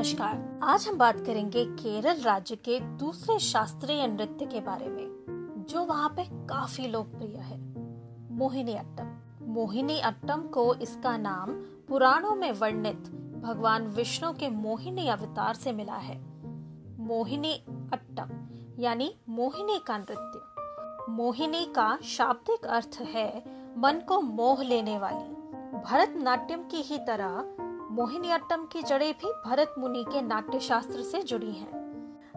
नमस्कार। आज हम बात करेंगे केरल राज्य के दूसरे शास्त्रीय नृत्य के बारे में, जो वहाँ पे काफ़ी लोकप्रिय है। मोहिनी अट्टम। मोहिनी अट्टम को इसका नाम पुराणों में वर्णित भगवान विष्णु के मोहिनी अवतार से मिला है। मोहिनी अट्टम, यानी मोहिनी का नृत्य। मोहिनी का शाब्दिक अर्थ है, मन को मोह लेने वाली। भरतनाट्यम की ही तरह मोहिनीअट्टम की जड़ें भी भरत मुनि के नाट्य शास्त्र से जुड़ी हैं।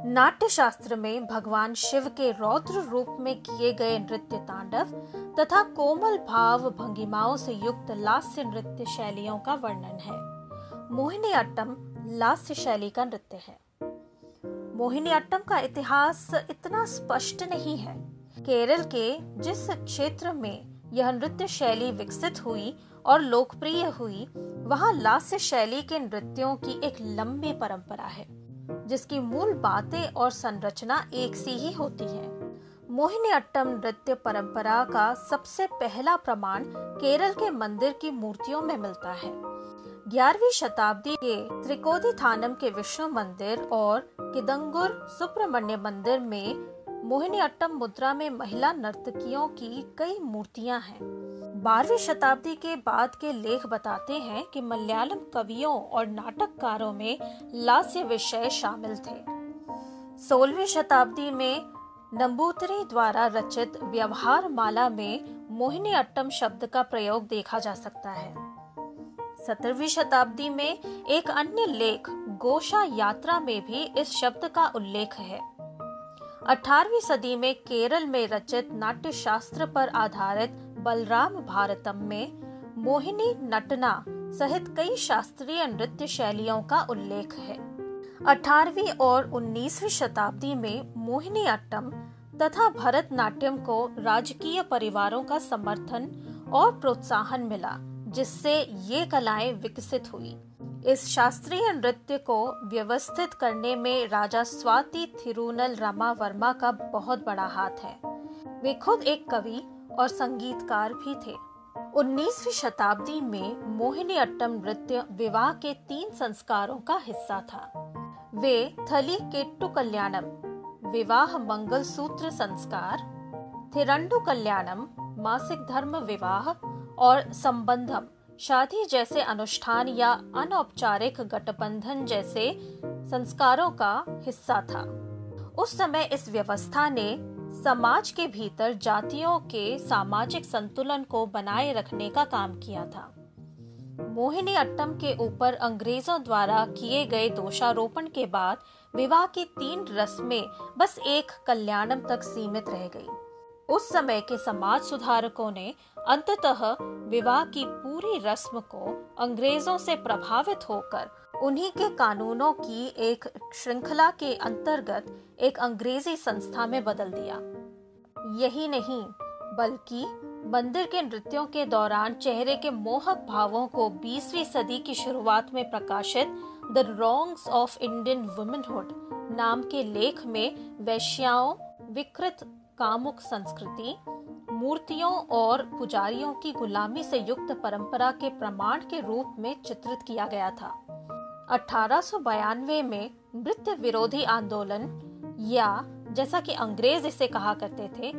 नाट्य शास्त्र में भगवान शिव के रौद्र रूप में किए गए नृत्य तांडव तथा कोमल भाव भंगिमाओं से युक्त लास्य नृत्य शैलियों का वर्णन है। मोहिनी अट्टम लास्य शैली का नृत्य है। मोहिनी अट्टम का इतिहास इतना स्पष्ट नहीं है। केरल के जिस क्षेत्र में यह नृत्य शैली विकसित हुई और लोकप्रिय हुई, वहाँ लास्य शैली के नृत्यों की एक लंबी परंपरा है, जिसकी मूल बातें और संरचना एक सी ही होती है। मोहिनी अट्टम नृत्य परंपरा का सबसे पहला प्रमाण केरल के मंदिर की मूर्तियों में मिलता है। ग्यारहवीं शताब्दी के त्रिकोदी थानम के विष्णु मंदिर और किदंगुर सुब्रमण्य मंदिर में मोहिनी अट्टम मुद्रा में महिला नर्तकियों की कई मूर्तियाँ हैं। बारहवीं शताब्दी के बाद के लेख बताते हैं कि मलयालम कवियों और नाटककारों में लास्य विषय शामिल थे। सोलहवीं शताब्दी में नंबूतरी द्वारा रचित व्यवहार माला में मोहिनी अट्टम शब्द का प्रयोग देखा जा सकता है। सत्रहवीं शताब्दी में एक अन्य लेख गोशा यात्रा में भी इस शब्द का उल्लेख है। 18वीं सदी में केरल में रचित नाट्य शास्त्र पर आधारित बलराम भारतम में मोहिनी नटना सहित कई शास्त्रीय नृत्य शैलियों का उल्लेख है। 18वीं और 19वीं शताब्दी में मोहिनी अट्टम तथा भरतनाट्यम को राजकीय परिवारों का समर्थन और प्रोत्साहन मिला, जिससे ये कलाएँ विकसित हुई। इस शास्त्रीय नृत्य को व्यवस्थित करने में राजा स्वाति थिरुनल रमा वर्मा का बहुत बड़ा हाथ है। वे खुद एक कवि और संगीतकार भी थे। 19वीं शताब्दी में मोहिनी अट्टम नृत्य विवाह के तीन संस्कारों का हिस्सा था। वे थली केट्टु कल्याणम, विवाह मंगल सूत्र संस्कार, थिरंडु कल्याणम, मासिक धर्म विवाह और संबंधम शादी जैसे अनुष्ठान या अनौपचारिक गठबंधन जैसे संस्कारों का हिस्सा था। उस समय इस व्यवस्था ने समाज के भीतर जातियों के सामाजिक संतुलन को बनाए रखने का काम किया था। मोहिनी अट्टम के ऊपर अंग्रेज़ों द्वारा किए गए दोषारोपण के बाद विवाह की तीन रस्में बस एक कल्याणम तक सीमित रह गई। उस समय के समाज सुधारकों ने अंततः विवाह की पूरी रस्म को अंग्रेज़ों से प्रभावित होकर उन्हीं के कानूनों की एक श्रृंखला के अंतर्गत एक अंग्रेज़ी संस्था में बदल दिया। यही नहीं, बल्कि मंदिर के नृत्यों के दौरान चेहरे के मोहक भावों को 20वीं सदी की शुरुआत में प्रकाशित the wrongs of Indian womanhood नाम के लेख में वैश्याओं, विकृत कामुक संस्कृति, मूर्तियों और पुजारियों की गुलामी से युक्त परंपरा के प्रमाण के रूप में चित्रित किया गया था। अठारह में नृत्य विरोधी आंदोलन, या जैसा कि अंग्रेज़ इसे कहा करते थे,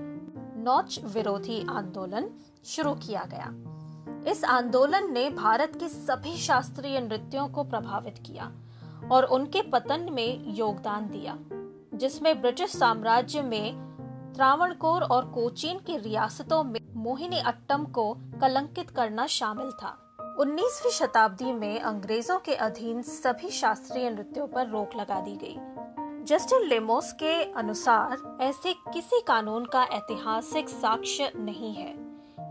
नौच विरोधी आंदोलन शुरू किया गया। इस आंदोलन ने भारत के सभी शास्त्रीय नृत्यों को प्रभावित किया और उनके पतन में योगदान दिया, जिसमें ब्रिटिश साम्राज्य में त्रावणकोर और कोचीन की रियासतों में मोहिनी अट्टम को कलंकित करना शामिल था। 19वीं शताब्दी में अंग्रेज़ों के अधीन सभी शास्त्रीय नृत्यों पर रोक लगा दी गई। जस्टिन लेमोस के अनुसार, ऐसे किसी कानून का ऐतिहासिक साक्ष्य नहीं है।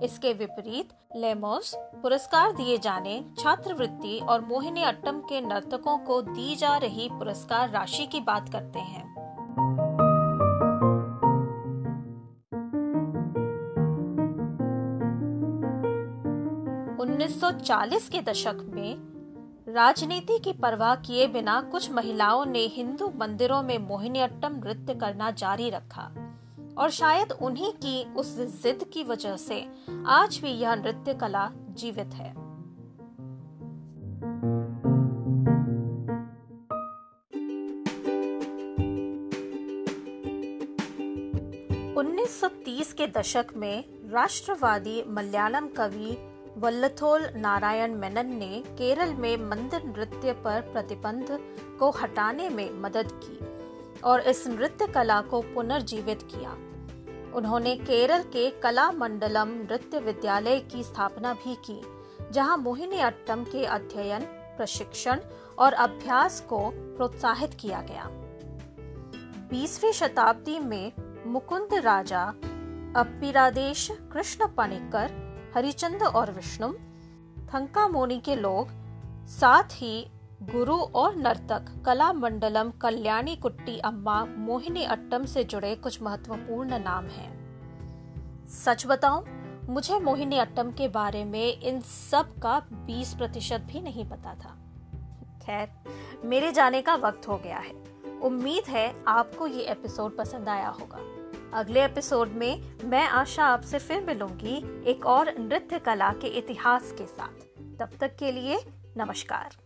इसके विपरीत, लेमोस पुरस्कार दिए जाने, छात्रवृत्ति और मोहिनी अट्टम के नर्तकों को दी जा रही पुरस्कार राशि की बात करते हैं। 1940 के दशक में राजनीति की परवाह किए बिना कुछ महिलाओं ने हिंदू मंदिरों में मोहिनीअट्टम नृत्य करना जारी रखा। और शायद उन्हीं की उस जिद की वजह से आज भी यह नृत्य कला जीवित है। उन्नीस सौ तीस के दशक में राष्ट्रवादी मलयालम कवि वल्लथोल नारायण मेनन ने केरल में मंदिर नृत्य पर प्रतिबंध को हटाने में मदद की और इस नृत्य कला को पुनर्जीवित किया। उन्होंने केरल के कला मंडलम नृत्य विद्यालय की स्थापना भी की, जहाँ मोहिनी अट्टम के अध्ययन, प्रशिक्षण और अभ्यास को प्रोत्साहित किया गया। 20वीं शताब्दी में मुकुंद राजा अप्पिरादेश कृष्ण पणिकर हरिचंद और विष्णु। थंका मोनी के लोग, साथ ही गुरु और नर्तक, कला मंडलम, कल्याणी कुट्टी अम्मा, मोहिनी अट्टम से जुड़े कुछ महत्वपूर्ण नाम हैं। सच बताऊँ, मुझे मोहिनी अट्टम के बारे में इन सब का 20 प्रतिशत भी नहीं पता था। खैर, मेरे जाने का वक्त हो गया है। उम्मीद है आपको ये एपिसोड पसंद आया होगा। अगले एपिसोड में मैं आशा आपसे फिर मिलूँगी एक और नृत्य कला के इतिहास के साथ। तब तक के लिए नमस्कार।